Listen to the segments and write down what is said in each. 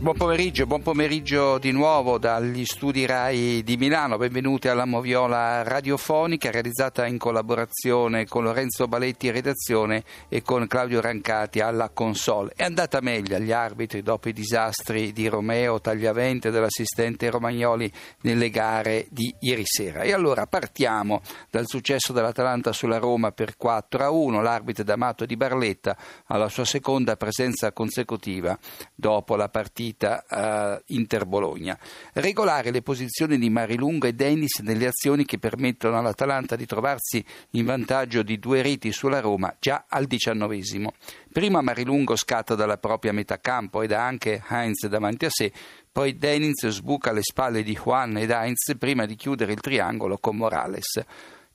Buon pomeriggio, buon pomeriggio di nuovo dagli studi RAI di Milano. Benvenuti alla Moviola radiofonica realizzata in collaborazione con Lorenzo Baletti redazione e con Claudio Rancati alla console. È andata meglio agli arbitri dopo i disastri di Romeo Tagliavente e dell'assistente Romagnoli nelle gare di ieri sera. E allora partiamo dal successo dell'Atalanta sulla Roma per 4 a 1. L'arbitro D'Amato di Barletta alla sua seconda presenza consecutiva dopo la partita partita uh, Inter-Bologna. Regolare le posizioni di Marilunga e Dennis nelle azioni che permettono all'Atalanta di trovarsi in vantaggio di due reti sulla Roma già al diciannovesimo. Prima Marilungo scatta dalla propria metà campo ed ha anche Heinz davanti a sé, poi Dennis sbuca alle spalle di Juan ed Heinz prima di chiudere il triangolo con Morales.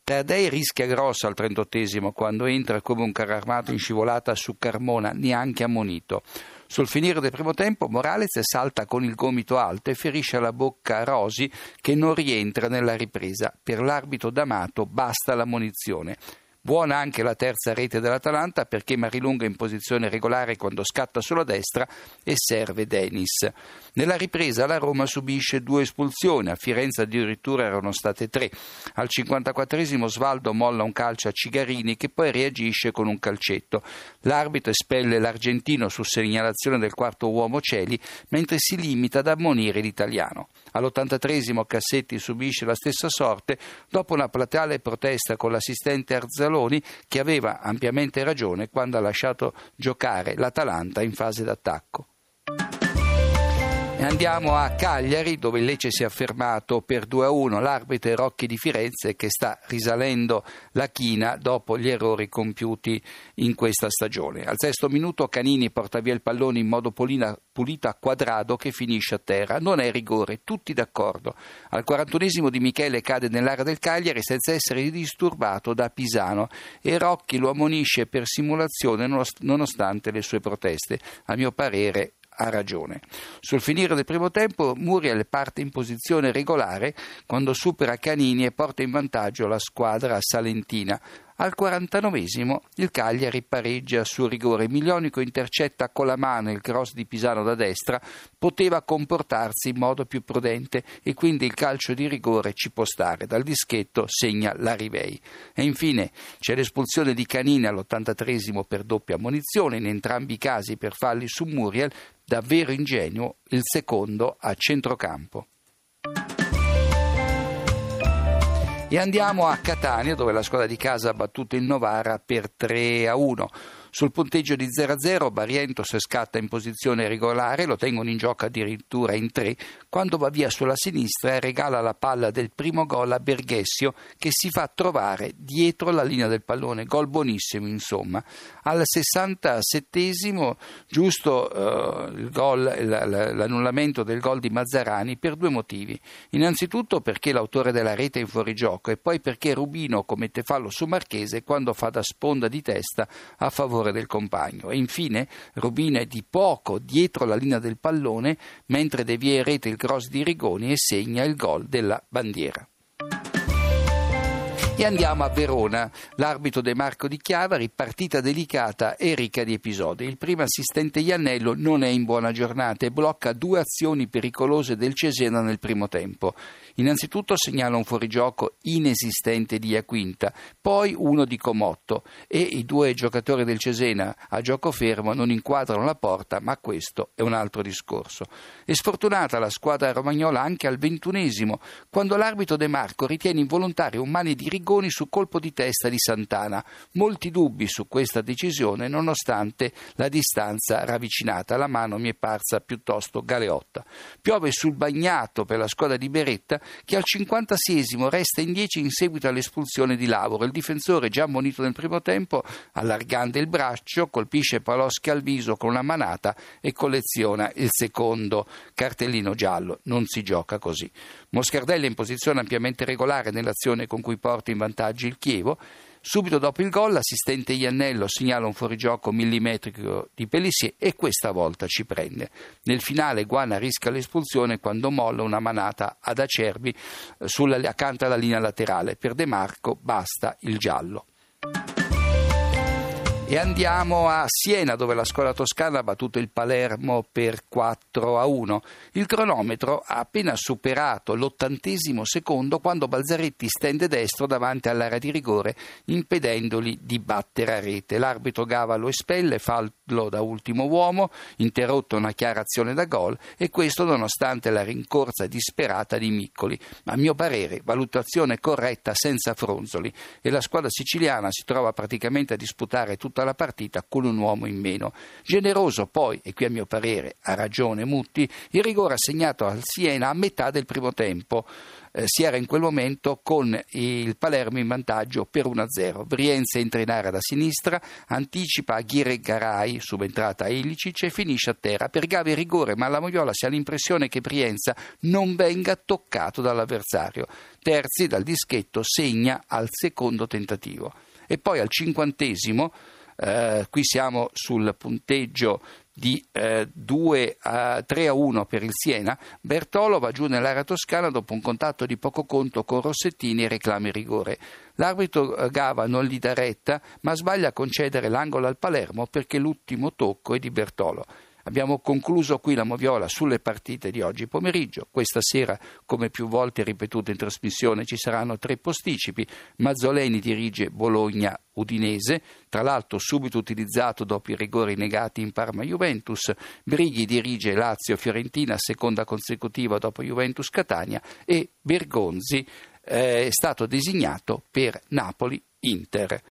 Tardei rischia grosso al trentottesimo quando entra come un carro armato in scivolata su Carmona, neanche ammonito. Sul finire del primo tempo Morales salta con il gomito alto e ferisce la bocca Rosi che non rientra nella ripresa. Per l'arbitro D'Amato basta la munizione. Buona anche la terza rete dell'Atalanta perché Marilunga in posizione regolare quando scatta sulla destra e serve Denis. Nella ripresa la Roma subisce due espulsioni, a Firenze addirittura erano state tre. Al 54 Svaldo molla un calcio a Cigarini che poi reagisce con un calcetto. L'arbitro espelle l'argentino su segnalazione del quarto uomo Celi mentre si limita ad ammonire l'italiano. All'83 Cassetti subisce la stessa sorte dopo una plateale protesta con l'assistente Arzaloni che aveva ampiamente ragione quando ha lasciato giocare l'Atalanta in fase d'attacco. Andiamo a Cagliari dove il Lecce si è affermato per 2-1. L'arbitro Rocchi di Firenze che sta risalendo la china dopo gli errori compiuti in questa stagione. Al sesto minuto Canini porta via il pallone in modo pulito a quadrado che finisce a terra. Non è rigore, tutti d'accordo. Al 41 Di Michele cade nell'area del Cagliari senza essere disturbato da Pisano e Rocchi lo ammonisce per simulazione nonostante le sue proteste. A mio parere ha ragione. Sul finire del primo tempo Muriel parte in posizione regolare quando supera Canini e porta in vantaggio la squadra salentina. Al 49 il Cagliari pareggia su rigore. Milionico intercetta con la mano il cross di Pisano da destra, poteva comportarsi in modo più prudente e quindi il calcio di rigore ci può stare. Dal dischetto segna la Rivei. E infine c'è l'espulsione di Canini all'83 per doppia munizione, in entrambi i casi per falli su Muriel, davvero ingenuo il secondo a centrocampo. E andiamo a Catania dove la squadra di casa ha battuto il Novara per 3 a 1. Sul punteggio di 0-0 Barrientos scatta in posizione regolare, lo tengono in gioco addirittura in tre, quando va via sulla sinistra e regala la palla del primo gol a Berghessio che si fa trovare dietro la linea del pallone, gol buonissimo insomma. Al 67esimo giusto uh, gol, l'annullamento del gol di Mazzarani per due motivi. Innanzitutto perché l'autore della rete è in fuorigioco e poi perché Rubino commette fallo su Marchese quando fa da sponda di testa a favore favore del compagno. E infine Rubino è di poco dietro la linea del pallone mentre devia rete il cross di Rigoni e segna il gol della bandiera. E andiamo a Verona. L'arbitro De Marco di Chiavari, partita delicata e ricca di episodi. Il primo assistente Iannello non è in buona giornata e blocca due azioni pericolose del Cesena nel primo tempo. Innanzitutto segnala un fuorigioco inesistente di Iaquinta, poi uno di Comotto e i due giocatori del Cesena a gioco fermo non inquadrano la porta, ma questo è un altro discorso. È sfortunata la squadra romagnola anche al ventunesimo, quando l'arbitro De Marco ritiene involontario un mani di Rigoni su colpo di testa di Santana. Molti dubbi su questa decisione, nonostante la distanza ravvicinata. La mano mi è parsa piuttosto galeotta. Piove sul bagnato per la squadra di Beretta che al 56 resta in 10 in seguito all'espulsione di Lavoro. Il difensore, già ammonito nel primo tempo, allargando il braccio, colpisce Paloschi al viso con una manata e colleziona il secondo cartellino giallo. Non si gioca così. Moscardelli in posizione ampiamente regolare nell'azione con cui porta in vantaggio il Chievo Subito dopo il gol l'assistente Iannello segnala un fuorigioco millimetrico di Pellissier e questa volta ci prende. Nel finale Guana rischia l'espulsione quando molla una manata ad Acerbi eh, sulla, accanto alla linea laterale. Per De Marco basta il giallo. E andiamo a Siena dove la scuola toscana ha battuto il Palermo per 4 a 1. Il cronometro ha appena superato l'ottantesimo secondo quando Balzaretti stende destro davanti all'area di rigore impedendogli di battere a rete. L'arbitro Gava lo espelle, fallo da ultimo uomo, interrotto una chiara azione da gol e questo nonostante la rincorsa disperata di Miccoli. Ma a mio parere valutazione corretta senza fronzoli e la squadra siciliana si trova praticamente a disputare tutto tutta la partita con un uomo in meno. Generoso poi, e qui a mio parere ha ragione Mutti, il rigore assegnato al Siena a metà del primo tempo. Eh, si era in quel momento con il Palermo in vantaggio per 1-0. Brienza entra in area da sinistra, anticipa Aghire Garay, subentrata a Ilicic e finisce a terra. Per Gavi rigore, ma la Moviola si ha l'impressione che Brienza non venga toccato dall'avversario. Terzi dal dischetto segna al secondo tentativo. E poi al cinquantesimo eh, qui siamo sul punteggio di eh, 2 a 3 a 1 per il Siena, Bertolo va giù nell'area toscana dopo un contatto di poco conto con Rossettini e reclama il rigore. L'arbitro eh, Gava non gli dà retta, ma sbaglia a concedere l'angolo al Palermo perché l'ultimo tocco è di Bertolo. Abbiamo concluso qui la moviola sulle partite di oggi pomeriggio. Questa sera, come più volte ripetuto in trasmissione, ci saranno tre posticipi. Mazzoleni dirige Bologna-Udinese, tra l'altro subito utilizzato dopo i rigori negati in Parma-Juventus. Brighi dirige Lazio-Fiorentina, seconda consecutiva dopo Juventus-Catania e Bergonzi eh, è stato designato per Napoli-Inter.